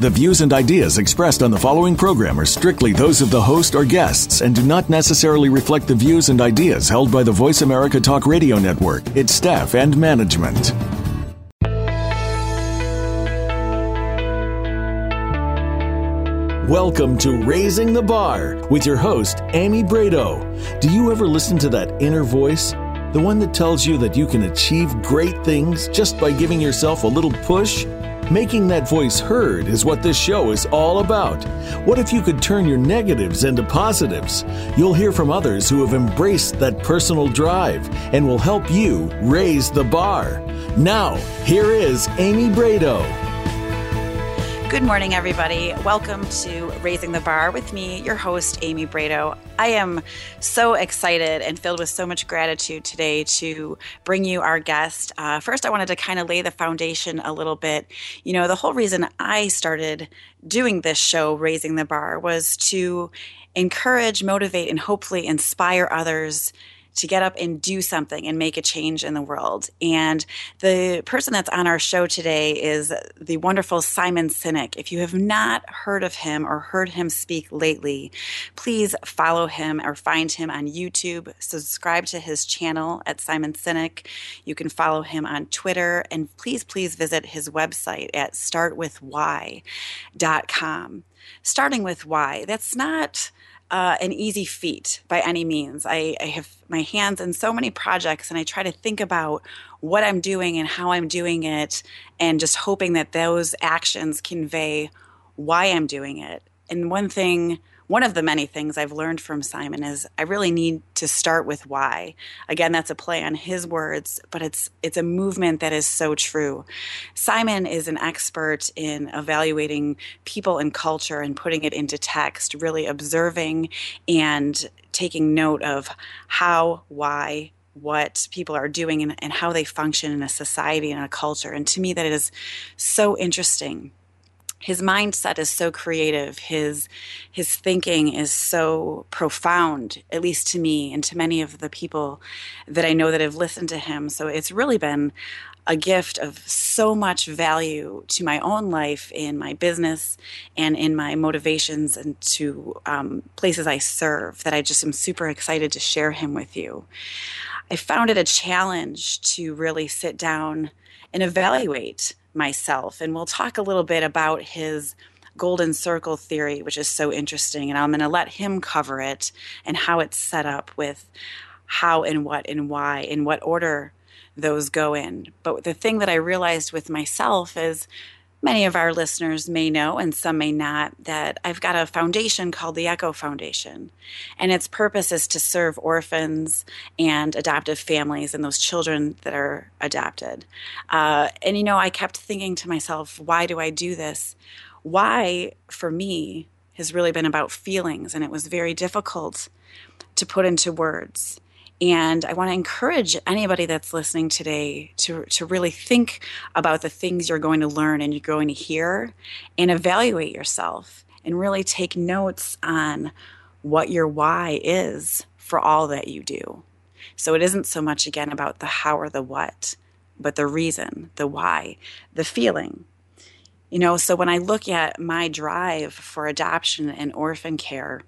The views and ideas expressed on the following program are strictly those of the host or guests and do not necessarily reflect the views and ideas held by the Voice America Talk Radio Network, its staff, and management. Welcome to Raising the Bar with your host, Amy Brado. Do you ever listen to that inner voice? The one that tells you that you can achieve great things just by giving yourself a little push? Making that voice heard is what this show is all about. What if you could turn your negatives into positives? You'll hear from others who have embraced that personal drive and will help you raise the bar. Now, here is Amy Brado. Good morning, everybody. Welcome to Raising the Bar with me, your host, Amy Brado. I am so excited and filled with so much gratitude today to bring you our guest. Uh, first, I wanted to kind of lay the foundation a little bit. You know, the whole reason I started doing this show, Raising the Bar, was to encourage, motivate, and hopefully inspire others to get up and do something and make a change in the world. And the person that's on our show today is the wonderful Simon Sinek. If you have not heard of him or heard him speak lately, please follow him or find him on YouTube. Subscribe to his channel at Simon Sinek. You can follow him on Twitter and please, please visit his website at startwithwhy.com. Starting with why. That's not uh, an easy feat by any means. I, I have my hands in so many projects and I try to think about what I'm doing and how I'm doing it and just hoping that those actions convey why I'm doing it. And one thing one of the many things I've learned from Simon is I really need to start with why. Again, that's a play on his words, but it's it's a movement that is so true. Simon is an expert in evaluating people and culture and putting it into text, really observing and taking note of how, why, what people are doing and, and how they function in a society and a culture. And to me, that is so interesting his mindset is so creative his his thinking is so profound at least to me and to many of the people that I know that have listened to him so it's really been a gift of so much value to my own life in my business and in my motivations and to um, places I serve that I just am super excited to share him with you. I found it a challenge to really sit down and evaluate myself. And we'll talk a little bit about his golden circle theory, which is so interesting. And I'm going to let him cover it and how it's set up with how and what and why, in what order those go in. But the thing that I realized with myself is Many of our listeners may know, and some may not, that I've got a foundation called the Echo Foundation. And its purpose is to serve orphans and adoptive families and those children that are adopted. Uh, and, you know, I kept thinking to myself, why do I do this? Why, for me, has really been about feelings, and it was very difficult to put into words. And I want to encourage anybody that's listening today to, to really think about the things you're going to learn and you're going to hear and evaluate yourself and really take notes on what your why is for all that you do. So it isn't so much again about the how or the what, but the reason, the why, the feeling. You know, so when I look at my drive for adoption and orphan care,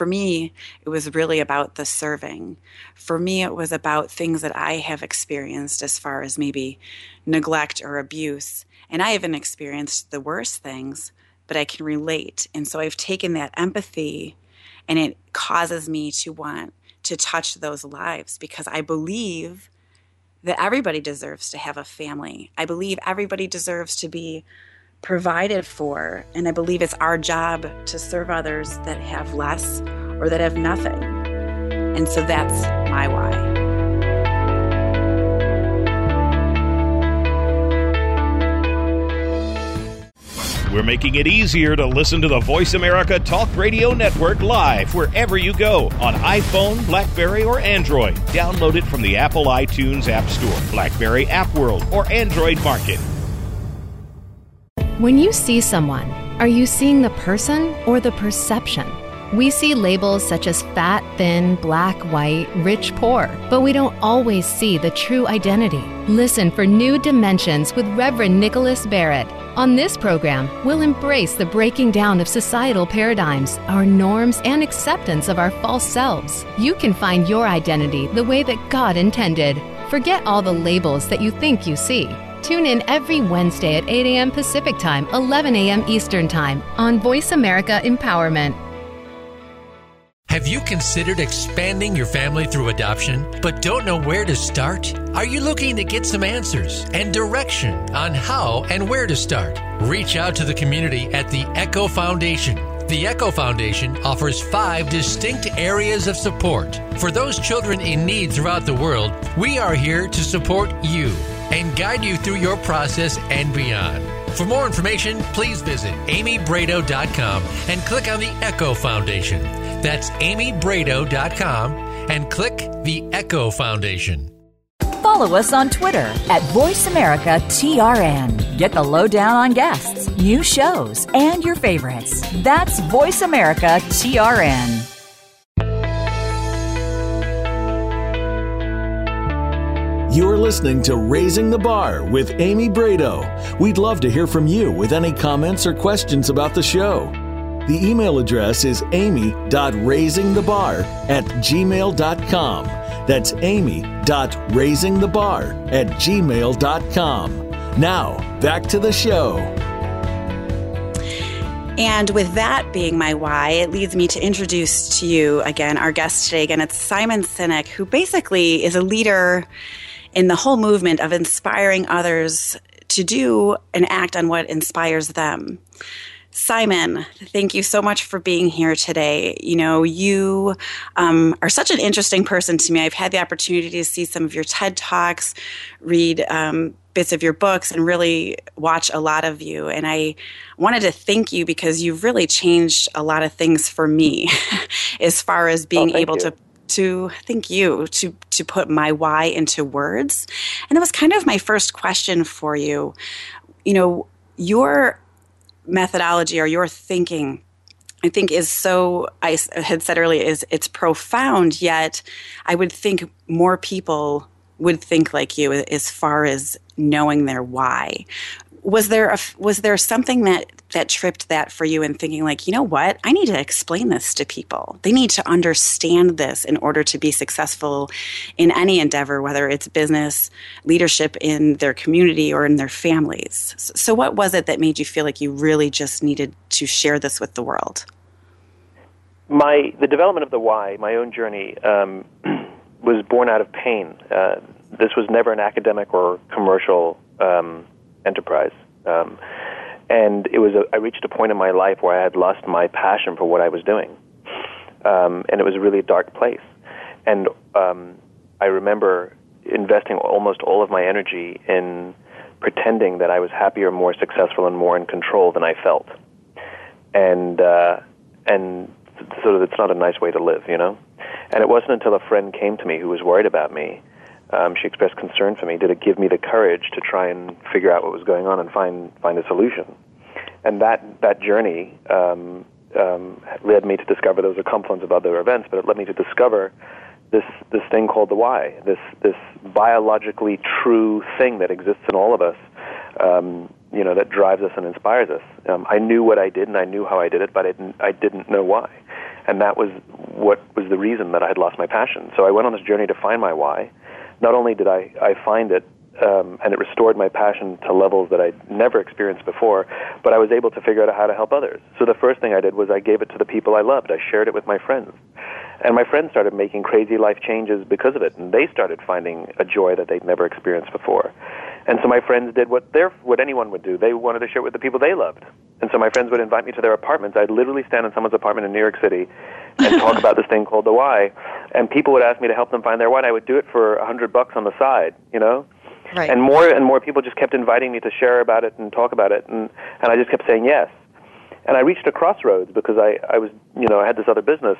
for me, it was really about the serving. For me, it was about things that I have experienced as far as maybe neglect or abuse. And I haven't experienced the worst things, but I can relate. And so I've taken that empathy and it causes me to want to touch those lives because I believe that everybody deserves to have a family. I believe everybody deserves to be provided for. And I believe it's our job to serve others that have less or that have nothing. And so that's my why. We're making it easier to listen to the Voice America Talk Radio Network live wherever you go on iPhone, Blackberry, or Android. Download it from the Apple iTunes App Store, Blackberry App World, or Android Market. When you see someone, are you seeing the person or the perception? We see labels such as fat, thin, black, white, rich, poor, but we don't always see the true identity. Listen for New Dimensions with Reverend Nicholas Barrett. On this program, we'll embrace the breaking down of societal paradigms, our norms, and acceptance of our false selves. You can find your identity the way that God intended. Forget all the labels that you think you see. Tune in every Wednesday at 8 a.m. Pacific Time, 11 a.m. Eastern Time on Voice America Empowerment. Have you considered expanding your family through adoption, but don't know where to start? Are you looking to get some answers and direction on how and where to start? Reach out to the community at the Echo Foundation. The Echo Foundation offers five distinct areas of support. For those children in need throughout the world, we are here to support you and guide you through your process and beyond. For more information, please visit amybrado.com and click on the Echo Foundation. That's amybrado.com and click the Echo Foundation. Follow us on Twitter at VoiceAmericaTRN. Get the lowdown on guests, new shows, and your favorites. That's VoiceAmericaTRN. You're listening to Raising the Bar with Amy Brado. We'd love to hear from you with any comments or questions about the show. The email address is amy.raisingthebar at gmail.com. That's amy.raisingthebar at gmail.com. Now, back to the show. And with that being my why, it leads me to introduce to you again our guest today. Again, it's Simon Sinek, who basically is a leader in the whole movement of inspiring others to do and act on what inspires them. Simon, thank you so much for being here today. You know, you um, are such an interesting person to me. I've had the opportunity to see some of your TED Talks, read um, bits of your books, and really watch a lot of you. And I wanted to thank you because you've really changed a lot of things for me as far as being oh, able you. to to thank you to to put my why into words. And that was kind of my first question for you. You know your methodology or your thinking I think is so I had said earlier is it's profound yet I would think more people would think like you as far as knowing their why. Was there a was there something that that tripped that for you and thinking like you know what? I need to explain this to people. They need to understand this in order to be successful in any endeavor whether it's business leadership in their community or in their families. So what was it that made you feel like you really just needed to share this with the world? My the development of the why my own journey um, was born out of pain. Uh, this was never an academic or commercial um, enterprise. Um, and it was a, I reached a point in my life where I had lost my passion for what I was doing, um, and it was a really dark place. And um, I remember investing almost all of my energy in pretending that I was happier, more successful, and more in control than I felt. And uh, and sort of it's not a nice way to live, you know. And it wasn't until a friend came to me who was worried about me um, she expressed concern for me. Did it give me the courage to try and figure out what was going on and find find a solution? And that that journey um, um, led me to discover there was a confluence of other events, but it led me to discover this this thing called the why. This this biologically true thing that exists in all of us. Um, you know that drives us and inspires us. Um, I knew what I did and I knew how I did it, but I didn't I didn't know why, and that was what was the reason that I had lost my passion. So I went on this journey to find my why, not only did I, I find it um, and it restored my passion to levels that I'd never experienced before, but I was able to figure out how to help others. So the first thing I did was I gave it to the people I loved. I shared it with my friends. And my friends started making crazy life changes because of it, and they started finding a joy that they'd never experienced before. And so my friends did what their what anyone would do. They wanted to share it with the people they loved. And so my friends would invite me to their apartments. I'd literally stand in someone's apartment in New York City and talk about this thing called the why. And people would ask me to help them find their why. And I would do it for a hundred bucks on the side, you know. Right. And more and more people just kept inviting me to share about it and talk about it, and and I just kept saying yes. And I reached a crossroads because I I was you know I had this other business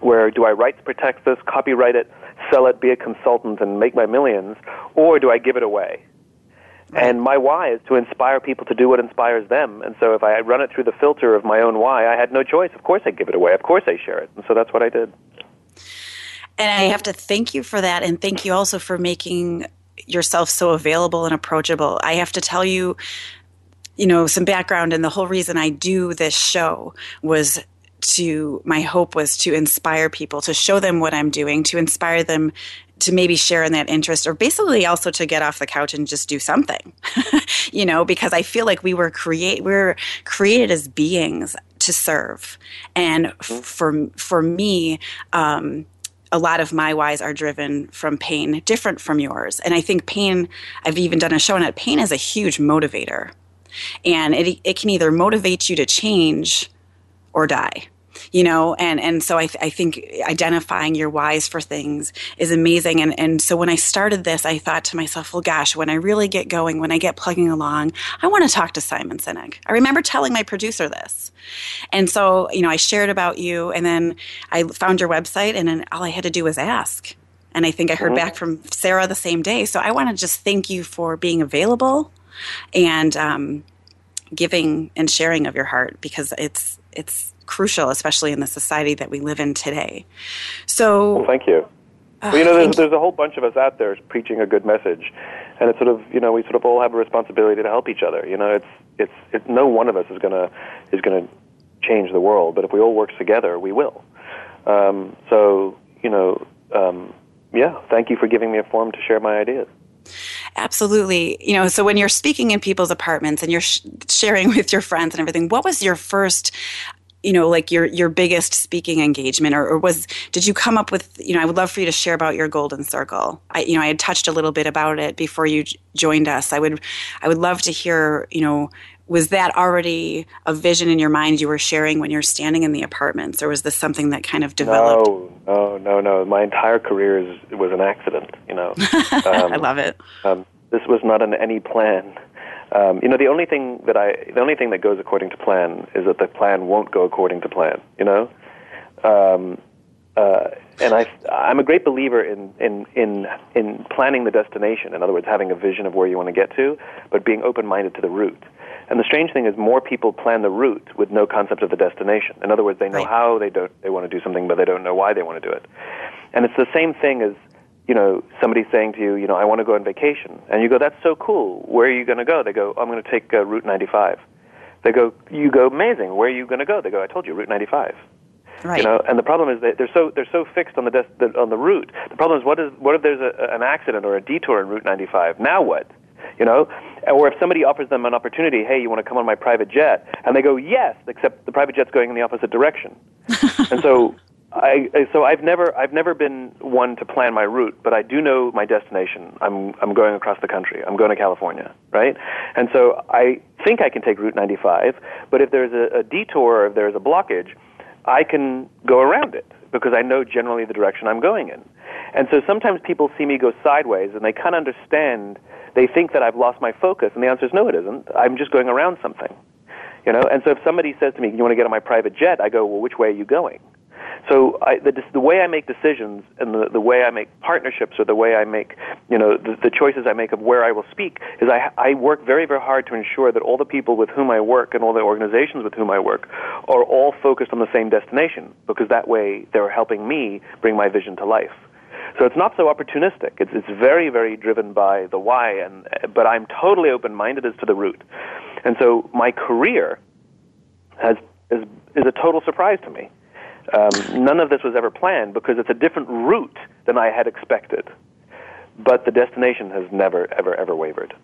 where do I rights protect this, copyright it, sell it, be a consultant, and make my millions, or do I give it away? And my why is to inspire people to do what inspires them. And so if I run it through the filter of my own why, I had no choice. Of course I give it away. Of course I share it. And so that's what I did. And I have to thank you for that. And thank you also for making yourself so available and approachable. I have to tell you, you know, some background. And the whole reason I do this show was to my hope was to inspire people to show them what i'm doing to inspire them to maybe share in that interest or basically also to get off the couch and just do something you know because i feel like we were create we are created as beings to serve and for for me um, a lot of my whys are driven from pain different from yours. And i think pain i've even done a show on it pain is a huge motivator. And it, it can either motivate you to change or die you know and and so I, th- I think identifying your whys for things is amazing. And and so when i started this i thought to myself well gosh when i really get going when i get plugging along i want to talk to simon sinek. I remember telling my producer this. And so you know i shared about you and then i found your website and then all i had to do was ask. And i think i heard mm-hmm. back from sarah the same day. So i want to just thank you for being available and um, giving and sharing of your heart because it's it's crucial, especially in the society that we live in today. So, well, thank you. Uh, well, you know, there's, there's a whole bunch of us out there preaching a good message, and it's sort of you know we sort of all have a responsibility to help each other. You know, it's it's it, no one of us is gonna is gonna change the world, but if we all work together, we will. Um, so you know, um, yeah, thank you for giving me a forum to share my ideas. Absolutely. You know, so when you're speaking in people's apartments and you're sh- sharing with your friends and everything, what was your first you know like your your biggest speaking engagement or, or, was did you come up with you know i would love for you to share about your golden circle. I you know i had touched a little bit about it before you joined us. I would i would love to hear you know was that already a vision in your mind you were sharing when you're standing in the apartments or was this something that kind of developed? No no no no. My entire career is was an accident you know. Um, i love it. um, this was not an any plan um, you know, the only thing that I, the only thing that goes according to plan is that the plan won't go according to plan. You know, um, uh, and I, I'm a great believer in, in in in planning the destination. In other words, having a vision of where you want to get to, but being open-minded to the route. And the strange thing is, more people plan the route with no concept of the destination. In other words, they know right. how they don't they want to do something, but they don't know why they want to do it. And it's the same thing as you know, somebody saying to you, you know, I want to go on vacation. And you go, that's so cool. Where are you going to go? They go, I'm going to take uh, Route 95. They go, you go, amazing. Where are you going to go? They go, I told you, Route 95. Right. You know, and the problem is that they're so they're so fixed on the, des- the on the route. The problem is what is what if there's a, an accident or a detour in Route 95? Now what? You know, or if somebody offers them an opportunity, hey, you want to come on my private jet, and they go yes, except the private jet's going in the opposite direction, and so I, so I've never I've never been one to plan my route, but I do know my destination. I'm I'm going across the country. I'm going to California, right? And so I think I can take Route 95, but if there's a, a detour, if there's a blockage, I can go around it because I know generally the direction I'm going in. And so sometimes people see me go sideways and they of understand. They think that I've lost my focus, and the answer is no, it isn't. I'm just going around something, you know. And so if somebody says to me, "You want to get on my private jet?" I go, "Well, which way are you going?" So I, the, the way I make decisions and the, the way I make partnerships or the way I make, you know, the, the choices I make of where I will speak is I, I work very, very hard to ensure that all the people with whom I work and all the organizations with whom I work are all focused on the same destination because that way they're helping me bring my vision to life. So it's not so opportunistic. It's it's very very driven by the why, and but I'm totally open minded as to the route. And so my career has is is a total surprise to me. Um, none of this was ever planned because it's a different route than I had expected. But the destination has never, ever, ever wavered.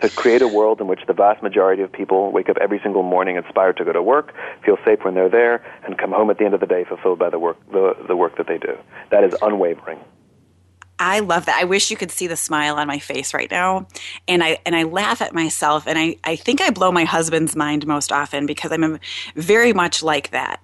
To create a world in which the vast majority of people wake up every single morning inspired to go to work, feel safe when they're there, and come home at the end of the day fulfilled by the work, the, the work that they do. That is unwavering. I love that. I wish you could see the smile on my face right now. And I and I laugh at myself and I, I think I blow my husband's mind most often because I'm very much like that.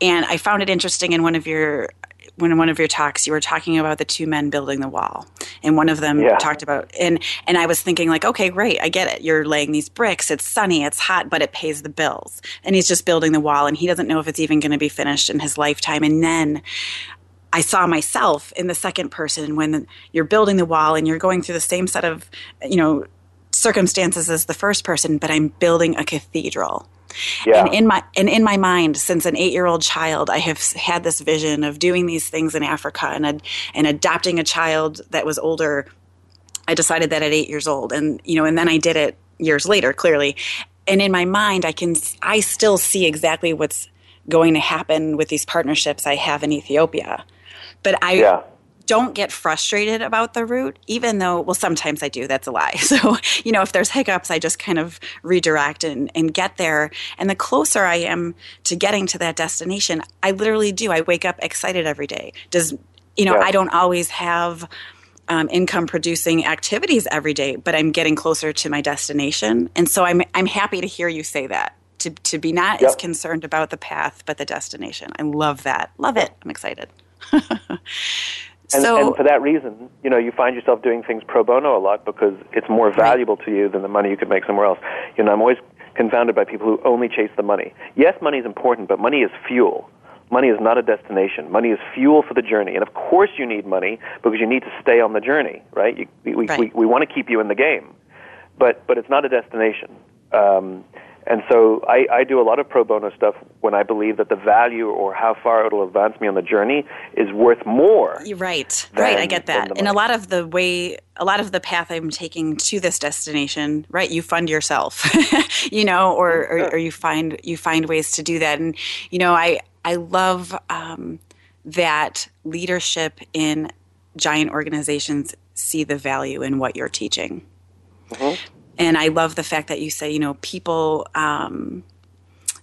And I found it interesting in one of your when in one of your talks you were talking about the two men building the wall, and one of them Yeah. talked about and and I was thinking like, okay, great, I get it. You're laying these bricks. It's sunny, it's hot, but it pays the bills. And he's just building the wall, and he doesn't know if it's even going to be finished in his lifetime. And then I saw myself in the second person when you're building the wall and you're going through the same set of, you know, circumstances as the first person, but I'm building a cathedral. Yeah. And in my and in my mind, since an eight-year-old child, I have had this vision of doing these things in Africa and ad, and adopting a child that was older. I decided that at eight years old, and you know, and then I did it years later, clearly. And in my mind, I can I still see exactly what's going to happen with these partnerships I have in Ethiopia. But I Yeah. Don't get frustrated about the route, even though, well, sometimes I do. That's a lie. So, you know, if there's hiccups, I just kind of redirect and, and get there. And the closer I am to getting to that destination, I literally do. I wake up excited every day. Does, you know, Yeah. I don't always have um, income producing activities every day, but I'm getting closer to my destination. And so I'm, I'm happy to hear you say that. To, to be not as concerned about the path, but the destination. I love that. Love it. I'm excited. And, so, and for that reason, you know, you find yourself doing things pro bono a lot because it's more valuable to you than the money you could make somewhere else. You know, I'm always confounded by people who only chase the money. Yes, money is important, but money is fuel. Money is not a destination. Money is fuel for the journey. And of course you need money because you need to stay on the journey, right? You, we, Right. we, we want to keep you in the game. But, but it's not a destination. Um, and so I, I do a lot of pro bono stuff when I believe that the value or how far it'll advance me on the journey is worth more You're right, than- right. I get that. And a lot of the way, a lot of the path I'm taking to this destination, right? You fund yourself, you know, or, or or you find you find ways to do that. And you know, I I love um, that leadership in giant organizations see the value in what you're teaching. And I love the fact that you say, you know, people, um,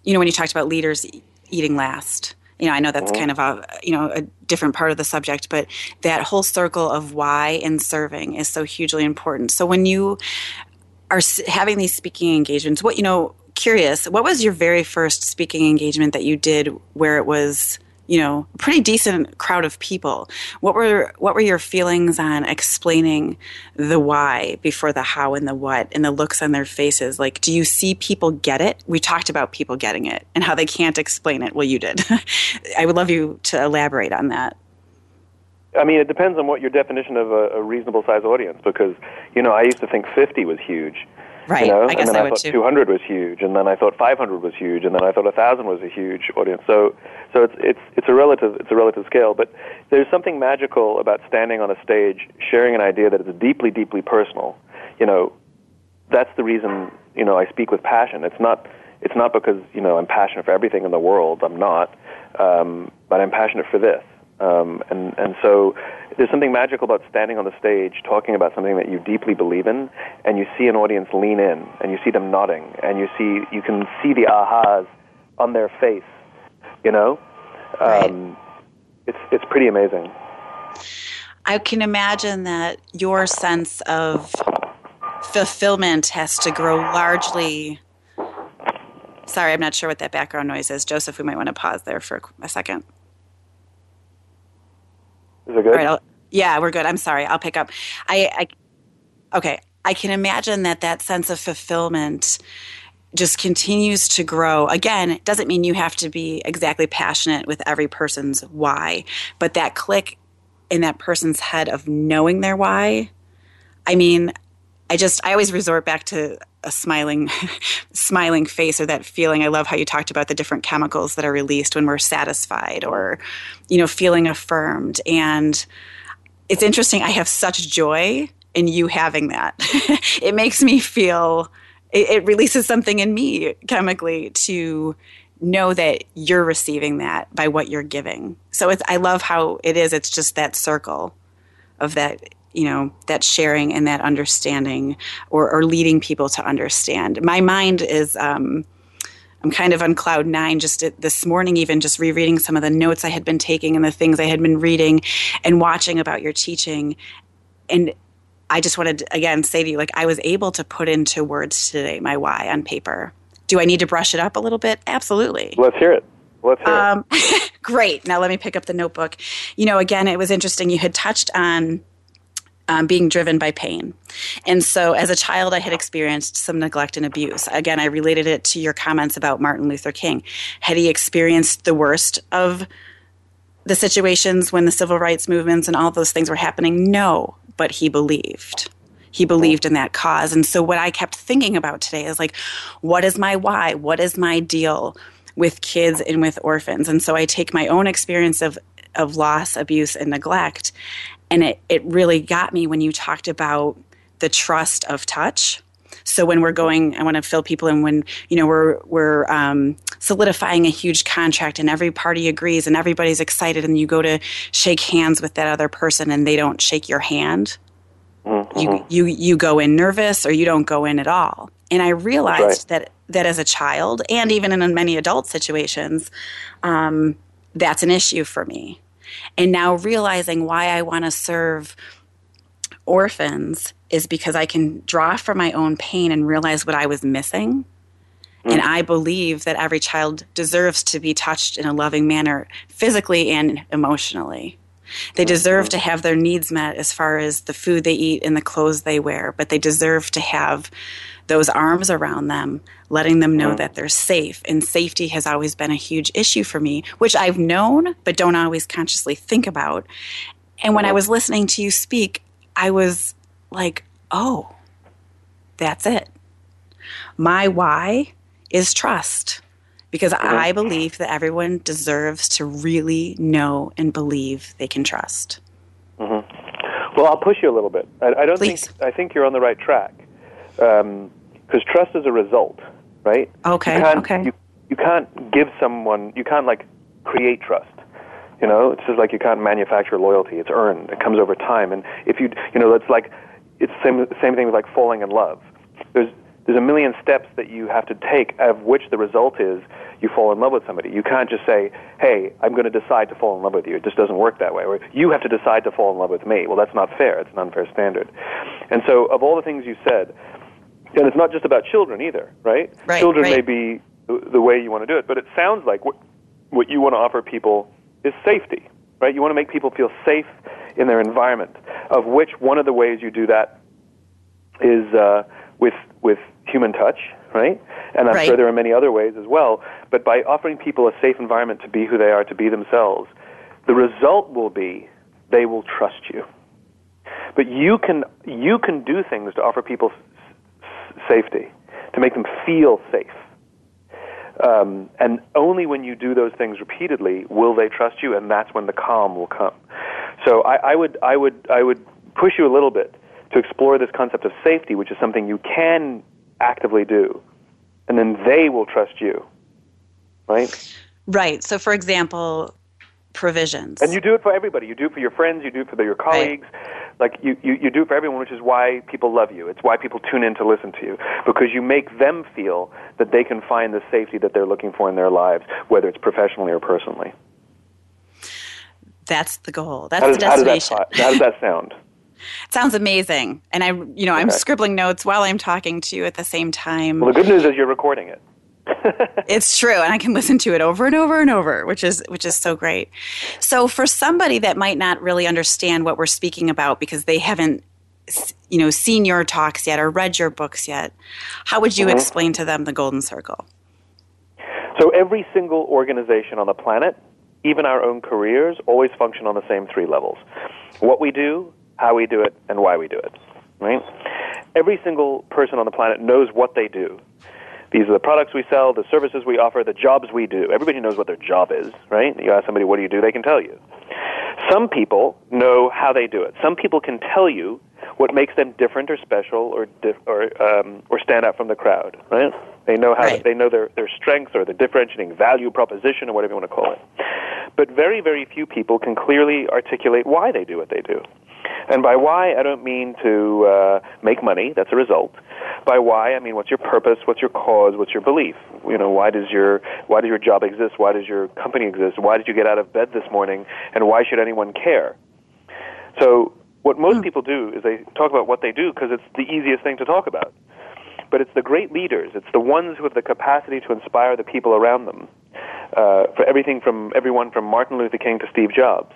you know, when you talked about leaders e- eating last, you know, I know that's kind of a, you know, a different part of the subject, but that whole circle of why and serving is so hugely important. So when you are having these speaking engagements, what, you know, curious, what was your very first speaking engagement that you did where it was, you know, a pretty decent crowd of people? What were what were your feelings on explaining the why before the how and the what and the looks on their faces? Like, do you see people get it? We talked about people getting it and how they can't explain it. Well, you did. I would love you to elaborate on that. I mean, it depends on what your definition of a, a reasonable size audience. Because you know, I used to think 50 was huge. Right. You know, I guess and then I I, thought too. 200 was huge, and then I thought 500 was huge, and then I thought 1,000 was a huge audience. So, so it's it's it's a relative it's a relative scale. But there's something magical about standing on a stage, sharing an idea that is deeply deeply personal. You know, that's the reason you know I speak with passion. It's not it's not because you know I'm passionate for everything in the world. I'm not, um, but I'm passionate for this. Um, and and so there's something magical about standing on the stage talking about something that you deeply believe in, and you see an audience lean in, and you see them nodding, and you see you can see the ahas on their face. You know, um, it's it's pretty amazing. I can imagine that your sense of fulfillment has to grow largely. Sorry, I'm not sure what that background noise is. Joseph, we might want to pause there for a second. Is it good? Right, yeah, we're good. I'm sorry. I'll pick up. I, I okay. I can imagine that that sense of fulfillment just continues to grow. Again, it doesn't mean you have to be exactly passionate with every person's why, but that click in that person's head of knowing their why. I mean, I just I always resort back to a smiling smiling face or that feeling. I love how you talked about the different chemicals that are released when we're satisfied or you know feeling affirmed and it's interesting I have such joy in you having that. it makes me feel it, it releases something in me chemically to know that you're receiving that by what you're giving. So it's I love how it is it's just that circle of that you know that sharing and that understanding or, or leading people to understand my mind is um, i'm kind of on cloud nine just this morning even just rereading some of the notes i had been taking and the things i had been reading and watching about your teaching and i just wanted to again say to you like i was able to put into words today my why on paper do i need to brush it up a little bit absolutely Let's hear it. Let's hear um, great. Now let me pick up the notebook. You know, again, it was interesting. You had touched on um, being driven by pain. And so, as a child, I had experienced some neglect and abuse. Again, I related it to your comments about Martin Luther King. Had he experienced the worst of the situations when the civil rights movements and all those things were happening? No, but he believed. He believed in that cause. And so, what I kept thinking about today is like, what is my why? What is my deal with kids and with orphans? And so, I take my own experience of of loss, abuse, and neglect. And it, it really got me when you talked about the trust of touch. So when we're going, I want to fill people in when you know we're we're um, solidifying a huge contract and every party agrees and everybody's excited and you go to shake hands with that other person and they don't shake your hand. Mm-hmm. You you you go in nervous or you don't go in at all. And I realized right. that that as a child and even in many adult situations, um, that's an issue for me. And now realizing why I want to serve orphans is because I can draw from my own pain and realize what I was missing. Mm. And I believe that every child deserves to be touched in a loving manner, physically and emotionally. They deserve to have their needs met as far as the food they eat and the clothes they wear, but they deserve to have those arms around them, letting them know that they're safe. And safety has always been a huge issue for me, which I've known but don't always consciously think about. And when I was listening to you speak, I was like, oh, that's it. My why is trust because I believe that everyone deserves to really know and believe they can trust. Mm-hmm. Well, I'll push you a little bit. I, I don't Please. think I think you're on the right track. Um, because trust is a result, right? Okay. You okay. You, you can't give someone, you can't like create trust. You know, it's just like you can't manufacture loyalty. It's earned. It comes over time. And if you, you know, it's like, it's the same, same thing with like falling in love. There's, there's a million steps that you have to take, of which the result is you fall in love with somebody. You can't just say, hey, I'm going to decide to fall in love with you. It just doesn't work that way. Or you have to decide to fall in love with me. Well, that's not fair. It's an unfair standard. And so, of all the things you said, and it's not just about children either, right? right children right. may be the way you want to do it, but it sounds like what, what you want to offer people is safety, right? You want to make people feel safe in their environment, of which one of the ways you do that is uh, with, with human touch, right? And I'm right. sure there are many other ways as well. But by offering people a safe environment to be who they are, to be themselves, the result will be they will trust you. But you can you can do things to offer people safety, to make them feel safe. Um, and only when you do those things repeatedly will they trust you, and that's when the calm will come. So I, I would, I would, I would push you a little bit to explore this concept of safety, which is something you can actively do, and then they will trust you. Right. Right. So, for example, provisions. And you do it for everybody. You do it for your friends. You do it for your colleagues. Right like you, you, you do it for everyone, which is why people love you. It's why people tune in to listen to you because you make them feel that they can find the safety that they're looking for in their lives, whether it's professionally or personally. That's the goal. That's does, the destination. How does that, how does that sound? It sounds amazing, and I, you know, I'm scribbling notes while I'm talking to you at the same time. Well, the good news is you're recording it. it's true and i can listen to it over and over and over which is which is so great. So for somebody that might not really understand what we're speaking about because they haven't you know seen your talks yet or read your books yet how would you mm-hmm. explain to them the golden circle? So every single organization on the planet even our own careers always function on the same three levels. What we do how we do it and why we do it right? Every single person on the planet knows what they do these are the products we sell, the services we offer, the jobs we do. Everybody knows what their job is, right? You ask somebody, what do you do? They can tell you. Some people know how they do it. Some people can tell you what makes them different or special or dif- or um, or stand out from the crowd, right? They know how right. they know their their strengths or the differentiating value proposition or whatever you want to call it. But very very few people can clearly articulate why they do what they do. And by why, I don't mean to uh, make money. That's a result. By why, I mean what's your purpose, what's your cause, what's your belief. You know, why does your why does your job exist? Why does your company exist? Why did you get out of bed this morning? And why should anyone care? So, what most hmm. people do is they talk about what they do because it's the easiest thing to talk about. But it's the great leaders, it's the ones who have the capacity to inspire the people around them uh, for everything from everyone from Martin Luther King to Steve Jobs.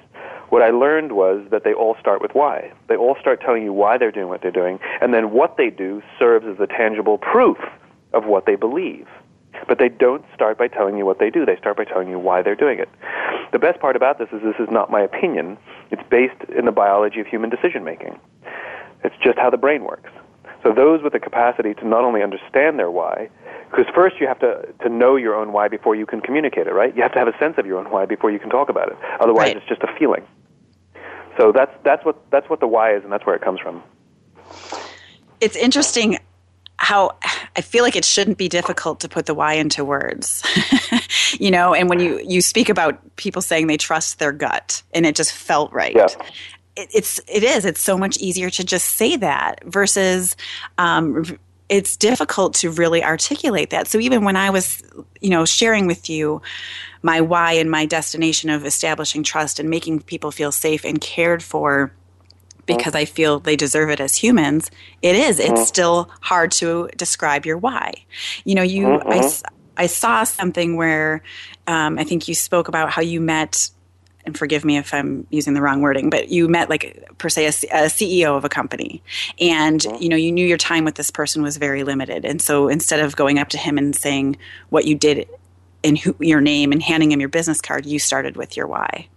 What I learned was that they all start with why. They all start telling you why they're doing what they're doing, and then what they do serves as the tangible proof of what they believe. But they don't start by telling you what they do. They start by telling you why they're doing it. The best part about this is this is not my opinion. It's based in the biology of human decision making. It's just how the brain works. So those with the capacity to not only understand their why, because first you have to, to know your own why before you can communicate it, right? You have to have a sense of your own why before you can talk about it. Otherwise, right. it's just a feeling. So that's, that's, what, that's what the why is, and that's where it comes from. It's interesting how I feel like it shouldn't be difficult to put the why into words. you know, and when you you speak about people saying they trust their gut and it just felt right. Yeah. It, it's it is it's so much easier to just say that versus um, it's difficult to really articulate that. So even when I was, you know, sharing with you my why and my destination of establishing trust and making people feel safe and cared for because I feel they deserve it as humans, it is. It's mm-hmm. still hard to describe your why. You know, you mm-hmm. I, I saw something where um, I think you spoke about how you met. And forgive me if I'm using the wrong wording, but you met like per se a, a CEO of a company, and mm-hmm. you know you knew your time with this person was very limited, and so instead of going up to him and saying what you did and who, your name and handing him your business card, you started with your why.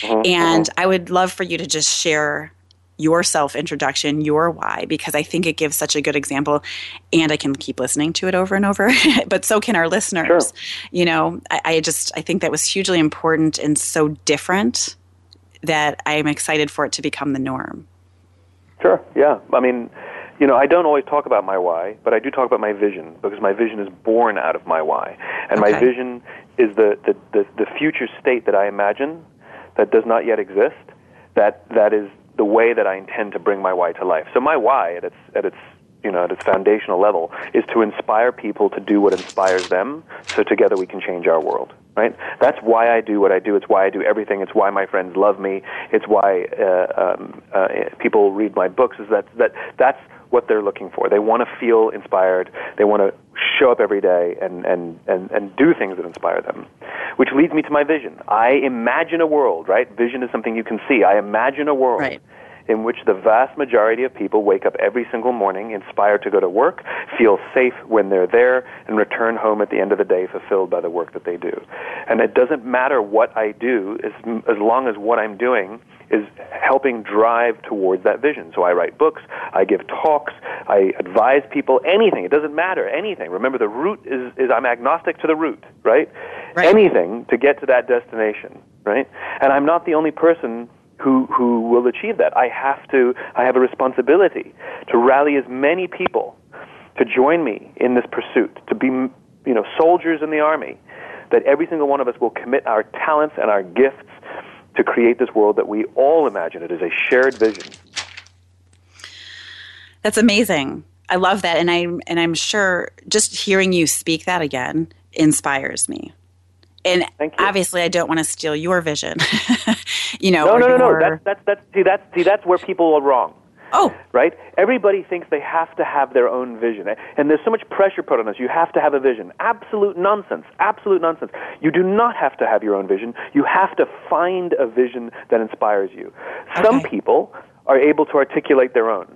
Mm-hmm. And mm-hmm. I would love for you to just share your self introduction, your why, because I think it gives such a good example. And I can keep listening to it over and over, but so can our listeners. Sure. You know, I, I just, I think that was hugely important and so different that I'm excited for it to become the norm. Sure, yeah. I mean, you know, I don't always talk about my why, but I do talk about my vision because my vision is born out of my why. And okay. my vision is the, the, the, the future state that I imagine that does not yet exist, that, that is the way that I intend to bring my why to life. So my why at its at its you know at its foundational level is to inspire people to do what inspires them so together we can change our world right? That's why i do what i do. It's why i do everything. It's why my friends love me. It's why uh, um, uh, people read my books is that that that's what they're looking for. They want to feel inspired. They want to show up every day and, and, and, and do things that inspire them. Which leads me to my vision. I imagine a world, right? Vision is something you can see. I imagine a world right. In which the vast majority of people wake up every single morning inspired to go to work, feel safe when they're there, and return home at the end of the day fulfilled by the work that they do. And it doesn't matter what I do as, as long as what I'm doing is helping drive towards that vision. So I write books, I give talks, I advise people, anything. It doesn't matter, anything. Remember, the route is, is I'm agnostic to the route, right? right? Anything to get to that destination, right? And I'm not the only person who, who will achieve that. I have to, I have a responsibility to rally as many people to join me in this pursuit, to be, you know, soldiers in the army, that every single one of us will commit our talents and our gifts to create this world that we all imagine. It is a shared vision. That's amazing. I love that, and I'm and I'm sure just hearing you speak that again inspires me. And obviously, I don't want to steal your vision. you know, no, no, no, no. That's that's that's see that's see that's where people are wrong. Oh. Right? Everybody thinks they have to have their own vision. Eh, and there's so much pressure put on us. You have to have a vision. Absolute nonsense. Absolute nonsense. You do not have to have your own vision. You have to find a vision that inspires you. Okay. Some people are able to articulate their own.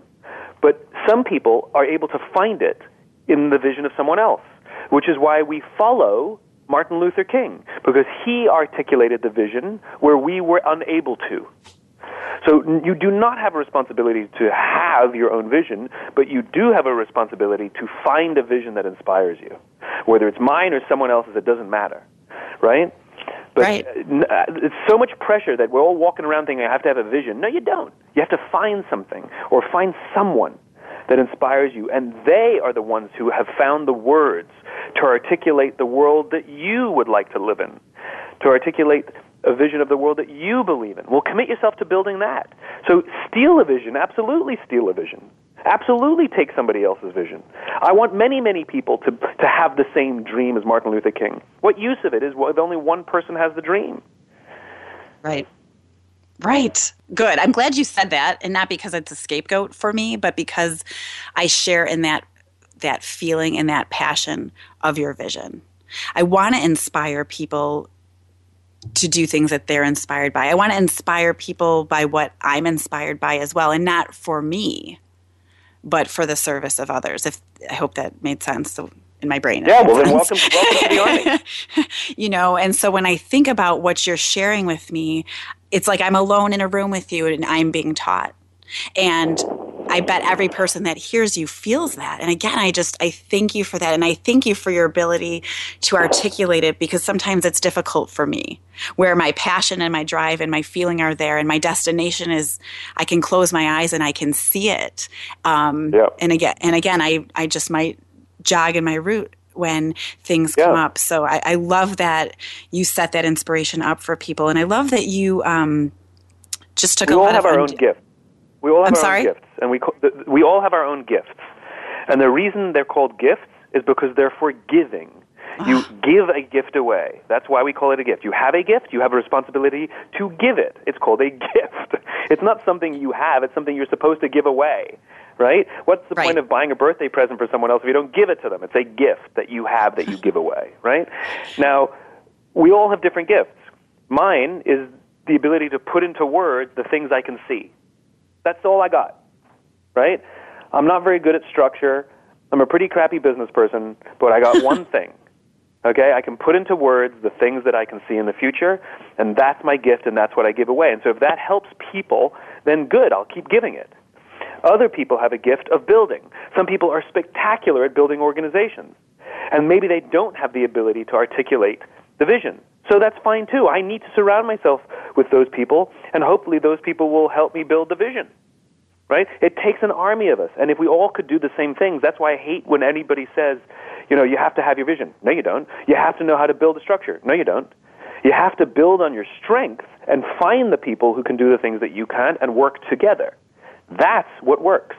But some people are able to find it in the vision of someone else, which is why we follow Martin Luther King, because he articulated the vision where we were unable to. So you do not have a responsibility to have your own vision, but you do have a responsibility to find a vision that inspires you. Whether it's mine or someone else's, it doesn't matter, right? But right. Uh, it's so much pressure that we're all walking around thinking, I have to have a vision. No, you don't. You have to find something or find someone that inspires you. And they are the ones who have found the words to articulate the world that you would like to live in, to articulate a vision of the world that you believe in. Well, commit yourself to building that. So steal a vision, absolutely steal a vision. Absolutely take somebody else's vision. I want many, many people to, to have the same dream as Martin Luther King. What use of it is if only one person has the dream? Right. Right. Good. I'm glad you said that, and not because it's a scapegoat for me, but because I share in that that feeling and that passion of your vision. I want to inspire people to do things that they're inspired by. I want to inspire people by what I'm inspired by as well, and not for me, but for the service of others. If I hope that made sense in my brain. Yeah, well, then welcome, welcome to the army. you know, and so when I think about what you're sharing with me, it's like I'm alone in a room with you and I'm being taught. And I bet every person that hears you feels that. And again, I just, I thank you for that. And I thank you for your ability to articulate it because sometimes it's difficult for me where my passion and my drive and my feeling are there and my destination is, I can close my eyes and I can see it. Um, yep. And again, and again, I, I just might jog in my route when things come up. So I, I love that you set that inspiration up for people. And I love that you, um, just took we a all lot have of our und- own gifts. We all have I'm our sorry? own gifts, and we we all have our own gifts. And the reason they're called gifts is because they're for giving. You Ah. give a gift away. That's why we call it a gift. You have a gift, you have a responsibility to give it. It's called a gift. It's not something you have, it's something you're supposed to give away. Right? What's the Right. point of buying a birthday present for someone else if you don't give it to them? It's a gift that you have that you give away, right? Now, we all have different gifts. Mine is the ability to put into words the things I can see. That's all I got, right? I'm not very good at structure. I'm a pretty crappy business person, but I got one thing. Okay, I can put into words the things that I can see in the future, and that's my gift, and that's what I give away. And so if that helps people, then good, I'll keep giving it. Other people have a gift of building. Some people are spectacular at building organizations, and maybe they don't have the ability to articulate the vision. So that's fine too. I need to surround myself with those people, and hopefully those people will help me build the vision. Right? It takes an army of us, and if we all could do the same things, that's why I hate when anybody says, you know, you have to have your vision. No, you don't. You have to know how to build a structure. No, you don't. You have to build on your strengths and find the people who can do the things that you can't and work together. That's what works.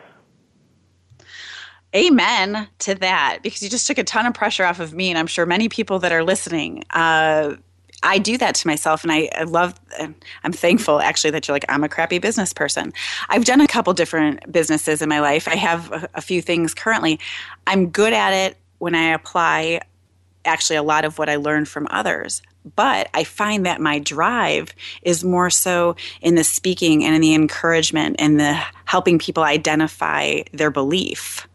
Amen to that because you just took a ton of pressure off of me, and I'm sure many people that are listening. Uh, I do that to myself, and I, I love. and I'm thankful actually that you're like I'm a crappy business person. I've done a couple different businesses in my life. I have a, a few things currently. I'm good at it when I apply actually a lot of what I learned from others. But I find that my drive is more so in the speaking and in the encouragement and the helping people identify their belief.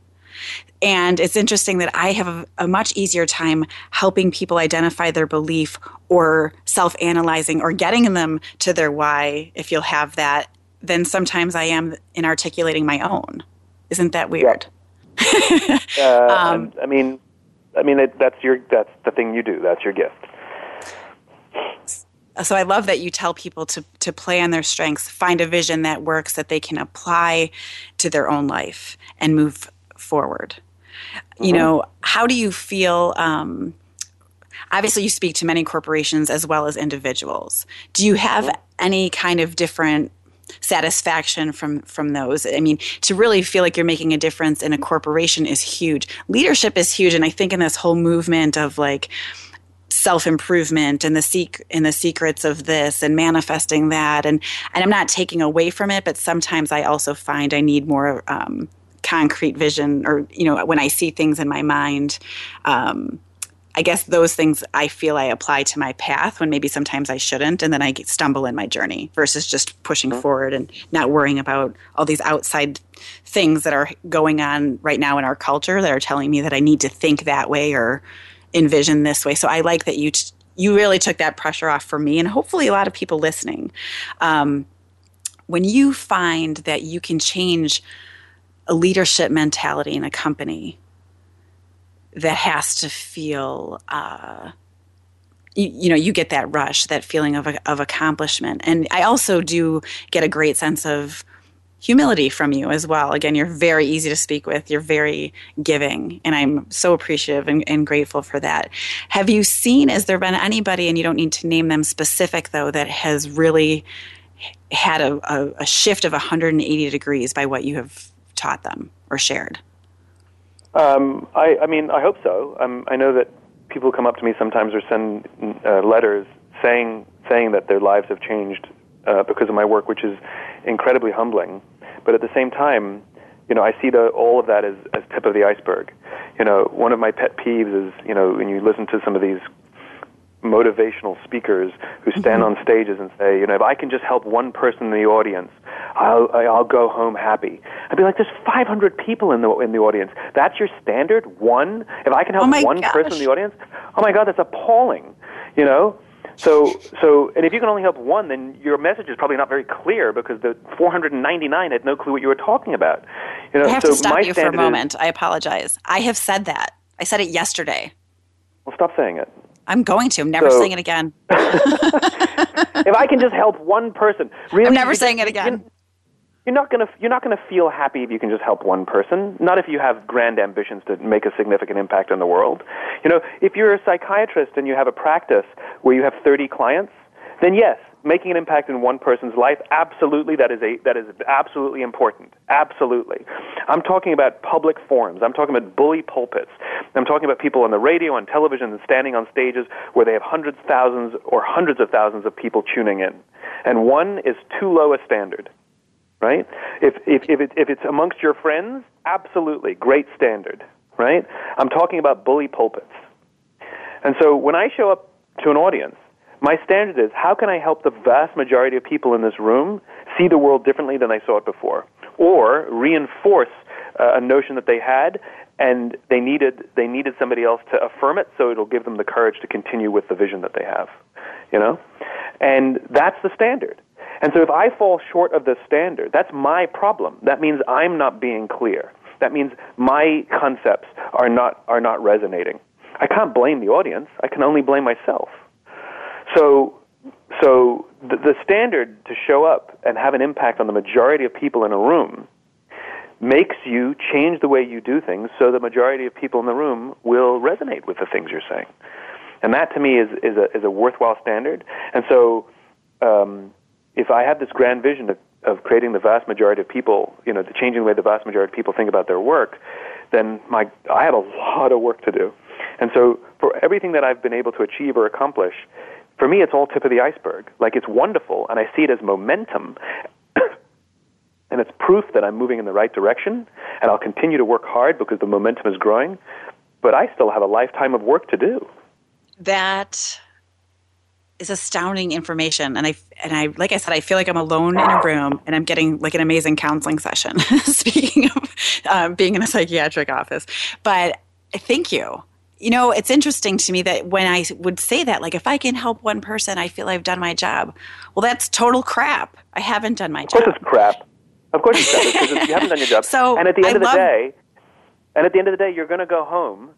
And it's interesting that I have a, much easier time helping people identify their belief or self analyzing or getting them to their why, if you'll have that, than sometimes I am in articulating my own. Isn't that weird? Uh, Um, I mean, I mean it, that's your that's the thing you do. That's your gift. So I love that you tell people to to play on their strengths, find a vision that works that they can apply to their own life and move forward. You know, how do you feel? Um, obviously, you speak to many corporations as well as individuals. Do you have any kind of different satisfaction from from those i mean to really feel like you're making a difference in a corporation is huge leadership is huge and i think in this whole movement of like self improvement and the seek and the secrets of this and manifesting that and and I'm not taking away from it, but sometimes I also find I need more um, concrete vision or you know when I see things in my mind. Um, I guess those things I feel I apply to my path when maybe sometimes I shouldn't, and then I stumble in my journey versus just pushing forward and not worrying about all these outside things that are going on right now in our culture that are telling me that I need to think that way or envision this way. So I like that you t- you really took that pressure off for me, and hopefully a lot of people listening. Um, when you find that you can change a leadership mentality in a company that has to feel uh, you, you know you get that rush that feeling of, of accomplishment and i also do get a great sense of humility from you as well. Again you're very easy to speak with. You're very giving and i'm so appreciative and, and grateful for that. Have you seen has there been anybody and you don't need to name them specific though that has really had a, a, a shift of 180 degrees by what you have taught them or shared? Um, I, I mean, I hope so. Um, I know that people come up to me sometimes or send uh, letters saying saying that their lives have changed uh, because of my work, which is incredibly humbling. But at the same time, you know, I see the, all of that as, as tip of the iceberg. you know, one of my pet peeves is, you know, when you listen to some of these motivational speakers who stand mm-hmm. on stages and say, you know, if I can just help one person in the audience, I'll I'll go home happy. I'd be like, there's 500 people in the in the audience. That's your standard one. If I can help oh one gosh. person in the audience, oh my God, that's appalling. You know. So, so, and if you can only help one, then your message is probably not very clear because the 499 had no clue what you were talking about. You know, I have so to stop you for a moment. Is, I apologize. I have said that. I said it yesterday. Well, stop saying it. I'm going to. I'm never so, saying it again. if I can just help one person, really, I'm never saying it again. You're not gonna you're not gonna feel happy if you can just help one person. Not if you have grand ambitions to make a significant impact on the world. You know, if you're a psychiatrist and you have a practice where you have 30 clients, then yes, making an impact in one person's life, absolutely, that is, a, that is absolutely important. Absolutely. I'm talking about public forums. I'm talking about bully pulpits. I'm talking about people on the radio and television and standing on stages where they have hundreds, thousands, or hundreds of thousands of people tuning in. And one is too low a standard, right? If, if, if, it, if it's amongst your friends, absolutely, great standard, right? I'm talking about bully pulpits. And so when I show up to an audience, my standard is how can I help the vast majority of people in this room see the world differently than they saw it before? Or reinforce uh, a notion that they had and they needed they needed somebody else to affirm it so it'll give them the courage to continue with the vision that they have. You know? And that's the standard. And so if I fall short of the standard, that's my problem. That means I'm not being clear. That means my concepts are not are not resonating. I can't blame the audience. I can only blame myself. So, so the, the standard to show up and have an impact on the majority of people in a room makes you change the way you do things so the majority of people in the room will resonate with the things you're saying. And that to me is, is, a, is a worthwhile standard. And so um, if I have this grand vision of, of creating the vast majority of people, you know, the changing the way the vast majority of people think about their work, then my, I have a lot of work to do. And so for everything that I've been able to achieve or accomplish, for me, it's all tip of the iceberg. Like it's wonderful, and I see it as momentum. and it's proof that I'm moving in the right direction, and I'll continue to work hard because the momentum is growing. But I still have a lifetime of work to do. That is astounding information, and I and I like I said, I feel like I'm alone in a room, and I'm getting like an amazing counseling session. Speaking of um, being in a psychiatric office, but thank you you know, it's interesting to me that when I would say that, like, if I can help one person, I feel I've done my job. Well, that's total crap. I haven't done my job. Of course, it's crap. Of course, it's crap because you haven't done your job. So and at the end I of the love- day, and at the end of the day, you're going to go home,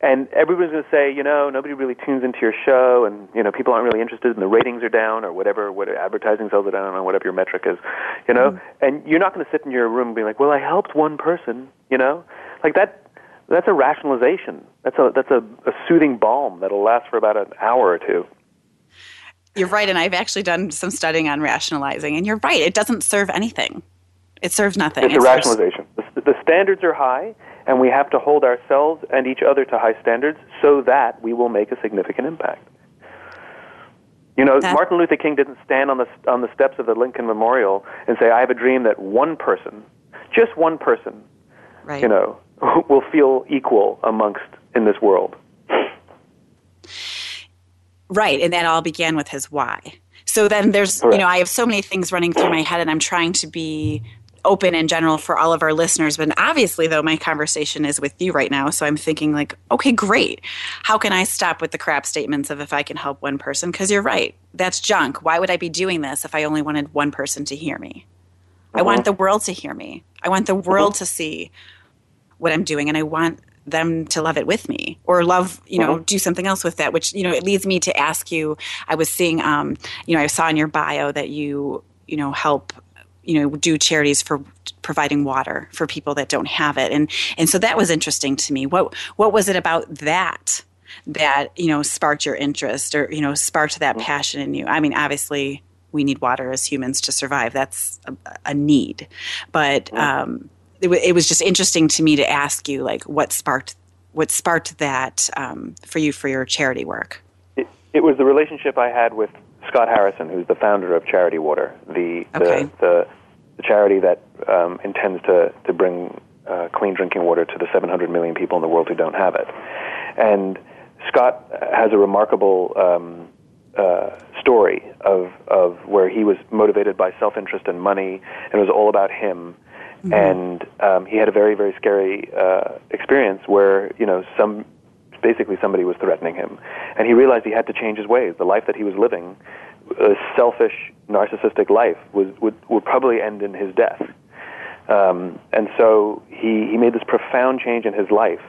and everybody's going to say, you know, nobody really tunes into your show, and you know, people aren't really interested, and the ratings are down, or whatever, what advertising sales are down, or whatever your metric is, you know. Mm-hmm. And you're not going to sit in your room and be like, well, I helped one person, you know, like that that's a rationalization. That's a that's a, a soothing balm that'll last for about an hour or two. You're right, and I've actually done some studying on rationalizing, and you're right. It doesn't serve anything. It serves nothing. It's it a rationalization. The, the standards are high, and we have to hold ourselves and each other to high standards so that we will make a significant impact. You know, That- Martin Luther King didn't stand on the on the steps of the Lincoln Memorial and say, "I have a dream that one person, just one person, Right. you know, will feel equal amongst in this world." Right, and that all began with his why. So then there's, you know, I have so many things running through my head, and I'm trying to be open in general for all of our listeners. But obviously, though, my conversation is with you right now. So I'm thinking, like, okay, great. How can I stop with the crap statements of if I can help one person? Because you're right, that's junk. Why would I be doing this if I only wanted one person to hear me? I want uh-huh. the world to hear me. I want the world uh-huh. to see what I'm doing, and I want them to love it with me or love you know do something else with that which you know it leads me to ask you i was seeing um you know i saw in your bio that you you know help you know do charities for providing water for people that don't have it. And and so that was interesting to me. What what was it about that that you know sparked your interest or you know sparked that passion in you? I mean obviously we need water as humans to survive. That's a, a need. But um it, wa- it was just interesting to me to ask you like what sparked what sparked that um, for you for your charity work It, it was the relationship I had with Scott Harrison, who's the founder of Charity Water, the Okay. the, the, the charity that um, intends to to bring uh, clean drinking water to the 700 million people in the world who don't have it. And Scott has a remarkable um, uh, story of, of where he was motivated by self interest and money, and it was all about him. Mm-hmm. And um, he had a very, very scary uh, experience where, you know, some basically somebody was threatening him. And he realized he had to change his ways. The life that he was living, a selfish, narcissistic life, was, would, would probably end in his death. Um, and so he, he made this profound change in his life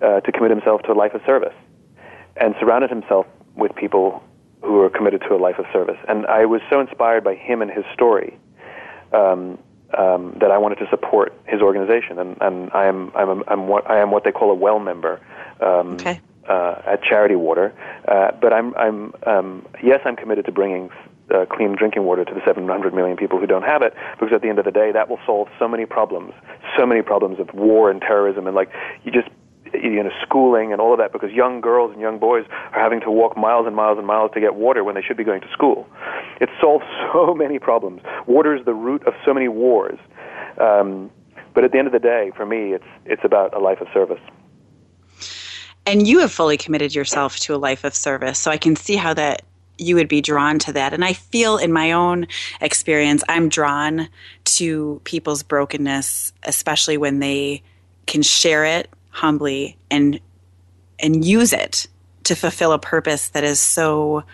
uh, to commit himself to a life of service and surrounded himself with people who were committed to a life of service. And I was so inspired by him and his story um, um, that I wanted to support his organization. And, and I, am, I'm, a, I'm what, I am what they call a well member. Um, okay. Uh, at Charity Water, uh, but I'm, I'm um, yes, I'm committed to bringing uh, clean drinking water to the 700 million people who don't have it, because at the end of the day, that will solve so many problems, so many problems of war and terrorism, and like you just you know schooling and all of that because young girls and young boys are having to walk miles and miles and miles to get water when they should be going to school. It solves so many problems. Water is the root of so many wars. Um, but at the end of the day, for me, it's it's about a life of service. And you have fully committed yourself to a life of service, so I can see how that you would be drawn to that. And I feel in my own experience, I'm drawn to people's brokenness, especially when they can share it humbly and and use it to fulfill a purpose that is so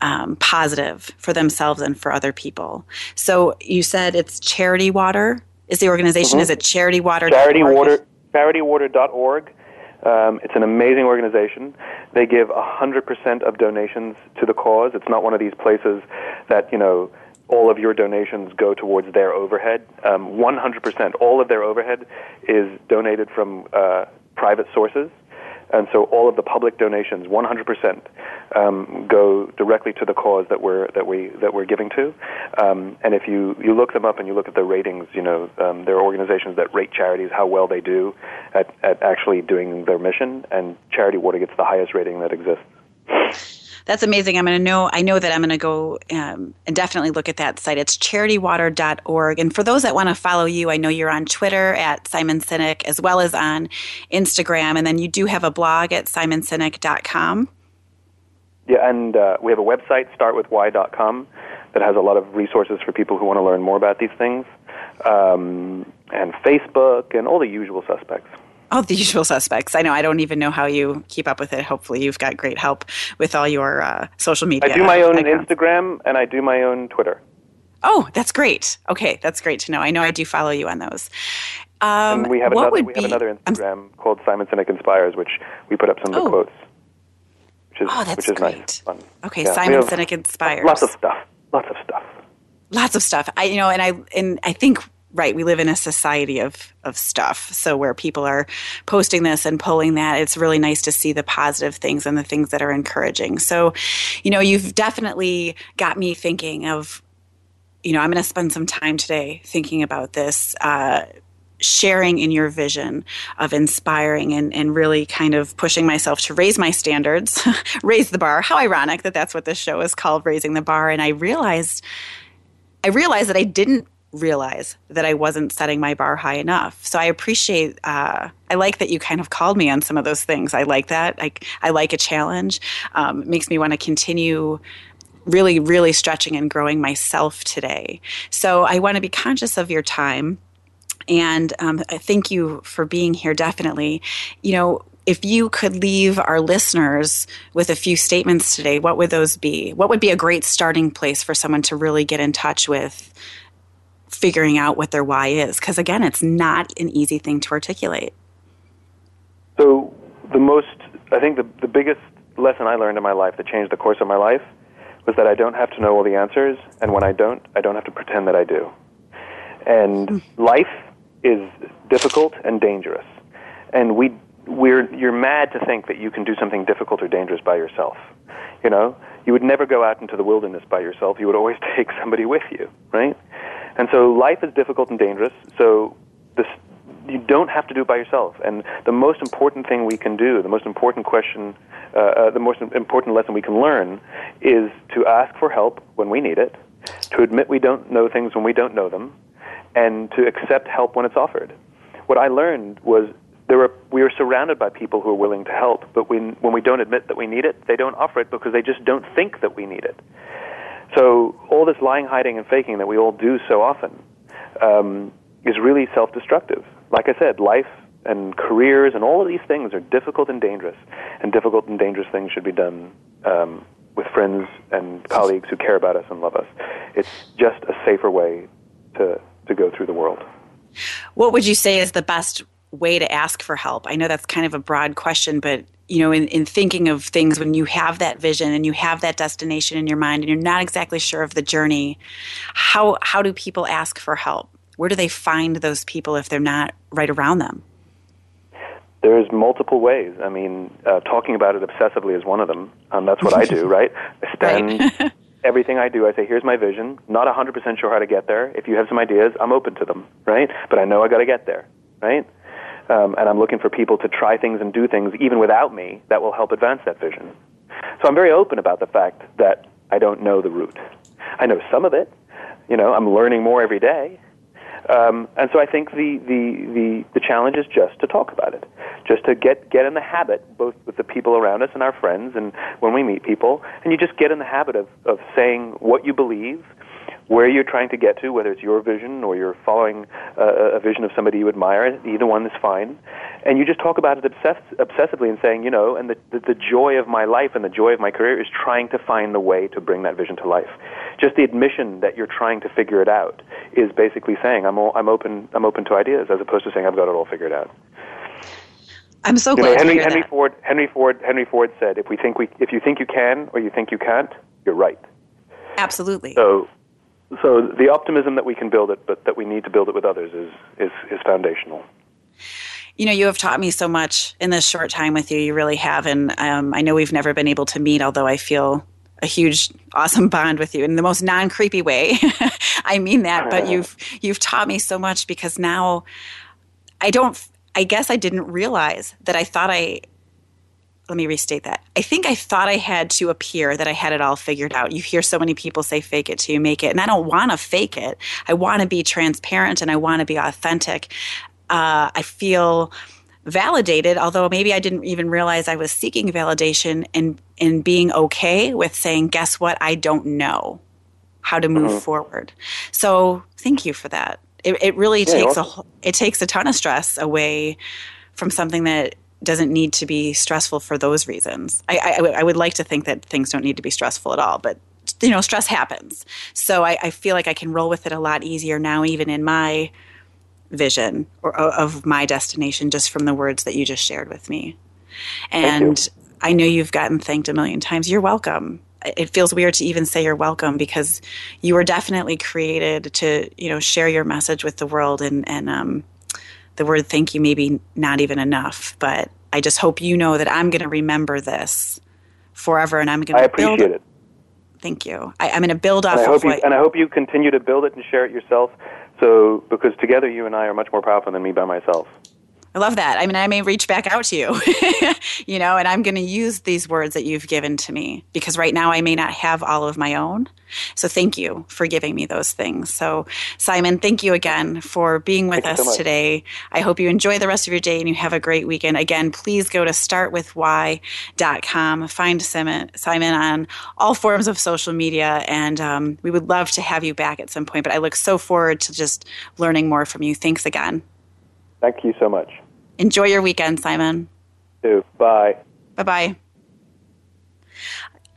um, positive for themselves and for other people. So you said it's Charity Water. Is the organization? Mm-hmm. Is it Charity Water? Charity Water. CharityWater.org. Um, it's an amazing organization. They give 100% of donations to the cause. It's not one of these places that, you know, all of your donations go towards their overhead. Um, 100%, all of their overhead is donated from uh, private sources. And so all of the public donations, 100%, um, go directly to the cause that we're that we that we're giving to. Um, and if you you look them up and you look at the ratings, you know um, there are organizations that rate charities how well they do at at actually doing their mission, and Charity Water gets the highest rating that exists that's amazing. I'm going to know, I know that I'm going to go um, and definitely look at that site. It's charitywater.org. And for those that want to follow you, I know you're on Twitter at Simon Sinek as well as on Instagram. And then you do have a blog at simonsinek.com. Yeah, and uh, we have a website, startwithwhy.com, that has a lot of resources for people who want to learn more about these things, um, and Facebook, and all the usual suspects. Oh, the usual suspects. I know. I don't even know how you keep up with it. Hopefully, you've got great help with all your uh, social media. I do my own Instagram and I do my own Twitter. Oh, that's great. Okay, that's great to know. I know I do follow you on those. Um, and we have another. We have another Instagram I'm, called Simon Sinek Inspires, which we put up some of the oh. quotes. Which is, oh, that's which is great. Nice, fun. Okay, yeah, Simon Sinek Inspires. Lots of stuff. Lots of stuff. Lots of stuff. I you know, and I and I think right we live in a society of of stuff so where people are posting this and pulling that it's really nice to see the positive things and the things that are encouraging so you know you've definitely got me thinking of you know i'm going to spend some time today thinking about this uh, sharing in your vision of inspiring and, and really kind of pushing myself to raise my standards, raise the bar. How ironic that that's what this show is called, Raising the Bar. And I realized, I realized that I didn't realize that I wasn't setting my bar high enough. So I appreciate, uh, I like that you kind of called me on some of those things. I like that. I, I like a challenge. Um, it makes me want to continue really, really stretching and growing myself today. So I want to be conscious of your time. And um, thank you for being here, definitely. You know, if you could leave our listeners with a few statements today, what would those be? What would be a great starting place for someone to really get in touch with figuring out what their why is because again it's not an easy thing to articulate. So the most i think the, the biggest lesson i learned in my life that changed the course of my life was that i don't have to know all the answers and when i don't i don't have to pretend that i do. And mm. life is difficult and dangerous. And we we're you're mad to think that you can do something difficult or dangerous by yourself. You know? You would never go out into the wilderness by yourself. You would always take somebody with you right and so life is difficult and dangerous. So this, you don't have to do it by yourself. And the most important thing we can do, the most important question, uh, uh, the most important lesson we can learn is to ask for help when we need it, to admit we don't know things when we don't know them, and to accept help when it's offered. what I learned was there were we are surrounded by people who are willing to help, but when when we don't admit that we need it, they don't offer it because they just don't think that we need it. So all this lying, hiding, and faking that we all do so often um, is really self-destructive. Like I said, life and careers and all of these things are difficult and dangerous, and difficult and dangerous things should be done um, with friends and colleagues who care about us and love us. It's just a safer way to to go through the world. What would you say is the best way to ask for help? I know that's kind of a broad question, but you know, in, in thinking of things when you have that vision and you have that destination in your mind and you're not exactly sure of the journey, how how do people ask for help? Where do they find those people if they're not right around them? There's multiple ways. I mean, uh, talking about it obsessively is one of them. Um, that's what I do, right? I stand right. everything I do. I say, "Here's my vision." Not 100% sure how to get there. If you have some ideas, I'm open to them, right? But I know I got to get there, right? Um, and I'm looking for people to try things and do things even without me that will help advance that vision. So I'm very open about the fact that I don't know the route. I know some of it. You know, I'm learning more every day. Um, and so I think the, the, the, the challenge is just to talk about it, just to get, get in the habit, both with the people around us and our friends, and when we meet people, and you just get in the habit of, of saying what you believe, where you're trying to get to, whether it's your vision or you're following uh, a vision of somebody you admire, either one is fine. And you just talk about it obsess- obsessively and saying, you know, and the, the, the joy of my life and the joy of my career is trying to find the way to bring that vision to life. Just the admission that you're trying to figure it out is basically saying, I'm, all, I'm, open, I'm open to ideas, as opposed to saying, I've got it all figured out. I'm so you glad know, Henry, Henry. Ford. Henry Ford. Henry Ford said, "If we think we, if you think you can, or you think you can't, you're right." Absolutely. So, so the optimism that we can build it, but that we need to build it with others, is is is foundational. You know, you have taught me so much in this short time with you. You really have, and um, I know we've never been able to meet, although I feel a huge, awesome bond with you in the most non creepy way. I mean that, but you've you've taught me so much because now I don't. I guess I didn't realize that I thought I. Let me restate that. I think I thought I had to appear that I had it all figured out. You hear so many people say fake it till you make it, and I don't want to fake it. I want to be transparent and I want to be authentic. Uh, I feel validated, although maybe I didn't even realize I was seeking validation and and being okay with saying, "Guess what? I don't know how to move forward." So, thank you for that. It, it really Yeah, takes a it takes a ton of stress away from something that doesn't need to be stressful for those reasons. I, I, I would- like to think that things don't need to be stressful at all, but you know, stress happens. So I, I feel like I can roll with it a lot easier now, even in my vision or of my destination, just from the words that you just shared with me. And I know you've gotten thanked a million times. You're welcome. It feels weird to even say you're welcome because you were definitely created to, you know, share your message with the world. And and um, the word thank you maybe not even enough, but I just hope you know that I'm going to remember this forever, and I'm going I to build. appreciate it, Thank you. I, I'm going to build off and I of hope you what. and I hope you continue to build it and share it yourself. So, because together you and I are much more powerful than me by myself. I love that. I mean, I may reach back out to you, you know, and I'm going to use these words that you've given to me because right now I may not have all of my own. So thank you for giving me those things. So, Simon, thank you again for being with Thank us so today. I hope you enjoy the rest of your day and you have a great weekend. Again, please go to startwithwhy.com. Find Simon, Simon on all forms of social media, and um, we would love to have you back at some point. But I look so forward to just learning more from you. Thanks again. Thank you so much. Enjoy your weekend, Simon. Too. Bye. Bye bye.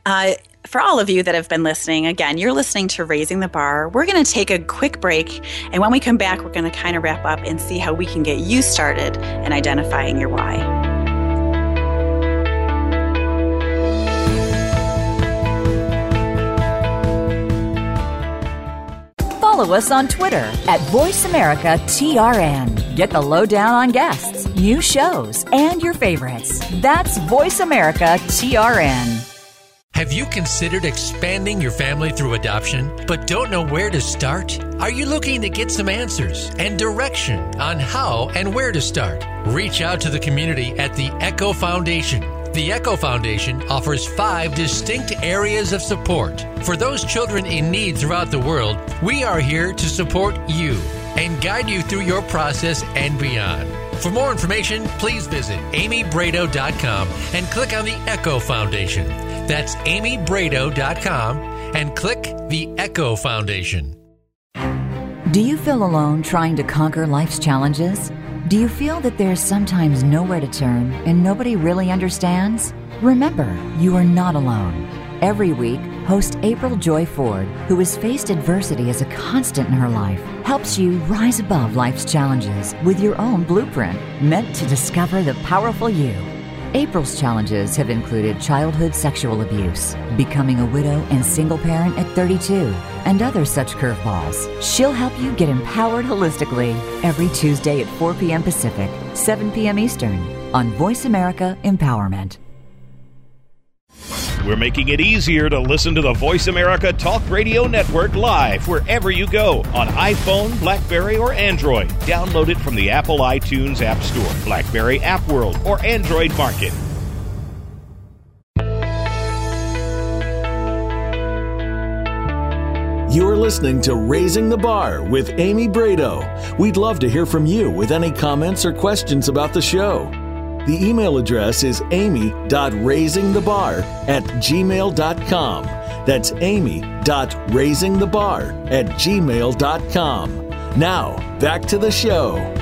Uh, for all of you that have been listening, again, you're listening to Raising the Bar. We're going to take a quick break. And when we come back, we're going to kind of wrap up and see how we can get you started in identifying your why. Follow us on Twitter at VoiceAmericaTRN. Get the lowdown on guests, new shows, and your favorites. That's VoiceAmericaTRN. Have you considered expanding your family through adoption, but don't know where to start? Are you looking to get some answers and direction on how and where to start? Reach out to the community at the Echo Foundation. The Echo Foundation offers five distinct areas of support. For those children in need throughout the world, we are here to support you. and guide you through your process and beyond. For more information, please visit amybrado.com and click on the Echo Foundation. That's amybrado.com and click the Echo Foundation. Do you feel alone trying to conquer life's challenges? Do you feel that there's sometimes nowhere to turn and nobody really understands? Remember, you are not alone. Every week, host April Joy Ford, who has faced adversity as a constant in her life, helps you rise above life's challenges with your own blueprint meant to discover the powerful you. April's challenges have included childhood sexual abuse, becoming a widow and single parent at 32, and other such curveballs. She'll help you get empowered holistically every Tuesday at 4 p.m. Pacific, 7 p.m. Eastern on Voice America Empowerment. We're making it easier to listen to the Voice America Talk Radio Network live wherever you go on iPhone, Blackberry, or Android. Download it from the Apple iTunes App Store, Blackberry App World, or Android Market. You're listening to Raising the Bar with Amy Brado. We'd love to hear from you with any comments or questions about the show. The email address is amy.raisingthebar at gmail.com. That's amy.raisingthebar at gmail.com. Now, back to the show.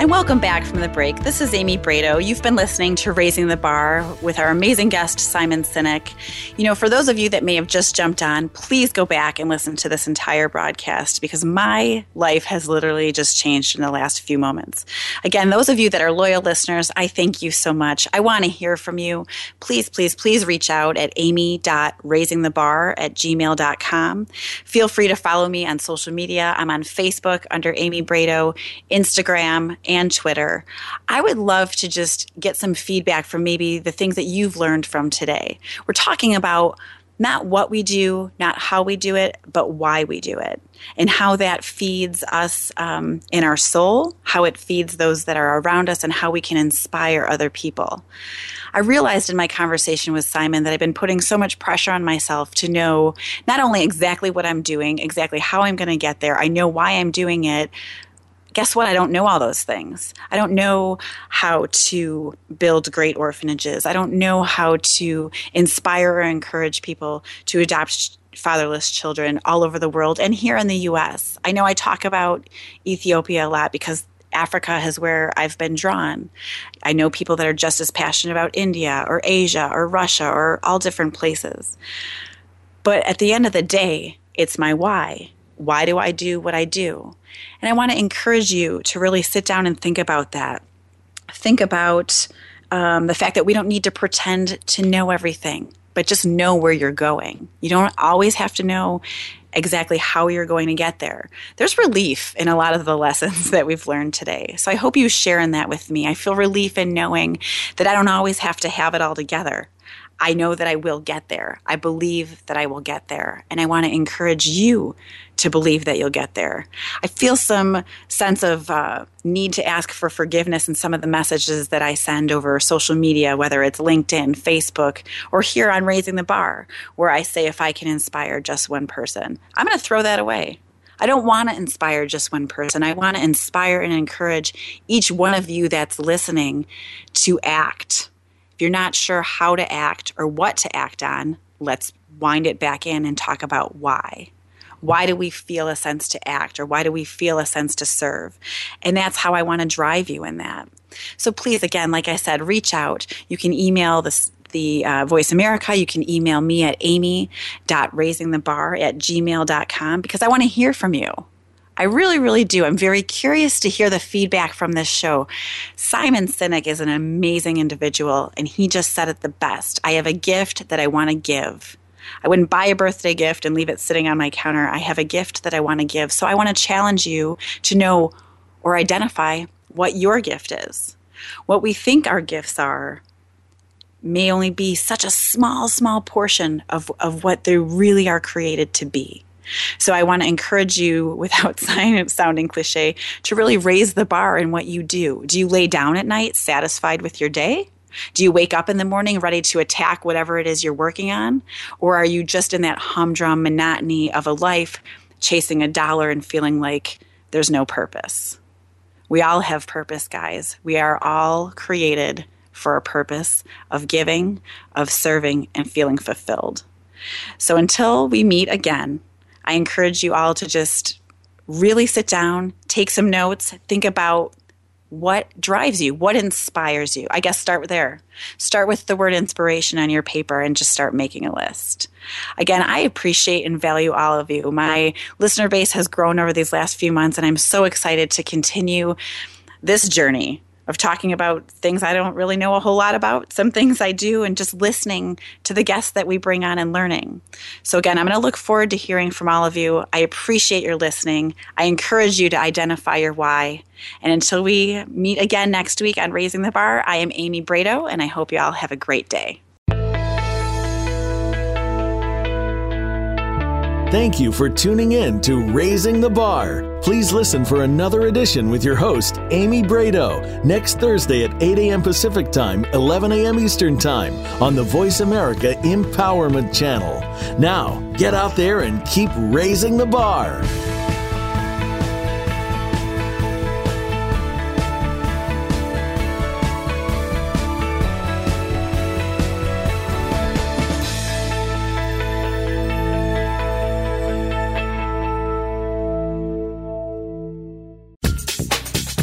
And welcome back from the break. This is Amy Brado. You've been listening to Raising the Bar with our amazing guest, Simon Sinek. You know, for those of you that may have just jumped on, please go back and listen to this entire broadcast because my life has literally just changed in the last few moments. Again, those of you that are loyal listeners, I thank you so much. I want to hear from you. Please, please, please reach out at amy.raisingthebar at gmail.com. Feel free to follow me on social media. I'm on Facebook under Amy Brado, Instagram, and Twitter. I would love to just get some feedback from maybe the things that you've learned from today. We're talking about not what we do, not how we do it, but why we do it, and how that feeds us um, in our soul, how it feeds those that are around us, and how we can inspire other people. I realized in my conversation with Simon that I've been putting so much pressure on myself to know not only exactly what I'm doing, exactly how I'm going to get there, I know why I'm doing it, guess what? I don't know all those things. I don't know how to build great orphanages. I don't know how to inspire or encourage people to adopt fatherless children all over the world and here in the US. I know I talk about Ethiopia a lot because Africa is where I've been drawn. I know people that are just as passionate about India or Asia or Russia or all different places. But at the end of the day, it's my why. Why do I do what I do? And I want to encourage you to really sit down and think about that. Think about um, the fact that we don't need to pretend to know everything, but just know where you're going. You don't always have to know exactly how you're going to get there. There's relief in a lot of the lessons that we've learned today. So I hope you share in that with me. I feel relief in knowing that I don't always have to have it all together. I know that I will get there. I believe that I will get there. And I want to encourage you to believe that you'll get there. I feel some sense of uh, need to ask for forgiveness in some of the messages that I send over social media, whether it's LinkedIn, Facebook, or here on Raising the Bar, where I say if I can inspire just one person. I'm going to throw that away. I don't want to inspire just one person. I want to inspire and encourage each one of you that's listening to act if you're not sure how to act or what to act on, let's wind it back in and talk about why. Why do we feel a sense to act or why do we feel a sense to serve? And that's how I want to drive you in that. So please, again, like I said, reach out. You can email the the uh, Voice America. You can email me at amy.raisingthebar at gmail.com because I want to hear from you. I really, really do. I'm very curious to hear the feedback from this show. Simon Sinek is an amazing individual, and he just said it the best. I have a gift that I want to give. I wouldn't buy a birthday gift and leave it sitting on my counter. I have a gift that I want to give. So I want to challenge you to know or identify what your gift is. What we think our gifts are may only be such a small, small portion of, of what they really are created to be. So I want to encourage you, without sounding cliche, to really raise the bar in what you do. Do you lay down at night satisfied with your day? Do you wake up in the morning ready to attack whatever it is you're working on? Or are you just in that humdrum monotony of a life chasing a dollar and feeling like there's no purpose. We all have purpose, guys. We are all created for a purpose of giving, of serving, and feeling fulfilled. So until we meet again, I encourage you all to just really sit down, take some notes, think about what drives you, what inspires you. I guess start there. Start with the word inspiration on your paper and just start making a list. Again, I appreciate and value all of you. My listener base has grown over these last few months, and I'm so excited to continue this journey of talking about things I don't really know a whole lot about, some things I do, and just listening to the guests that we bring on and learning. So, again, I'm going to look forward to hearing from all of you. I appreciate your listening. I encourage you to identify your why. And until we meet again next week on Raising the Bar, I am Amy Brado, and I hope you all have a great day. Thank you for tuning in to Raising the Bar. Please listen for another edition with your host, Amy Brado, next Thursday at 8 a.m. Pacific Time, 11 a.m. Eastern Time on the Voice America Empowerment Channel. Now, get out there and keep raising the bar.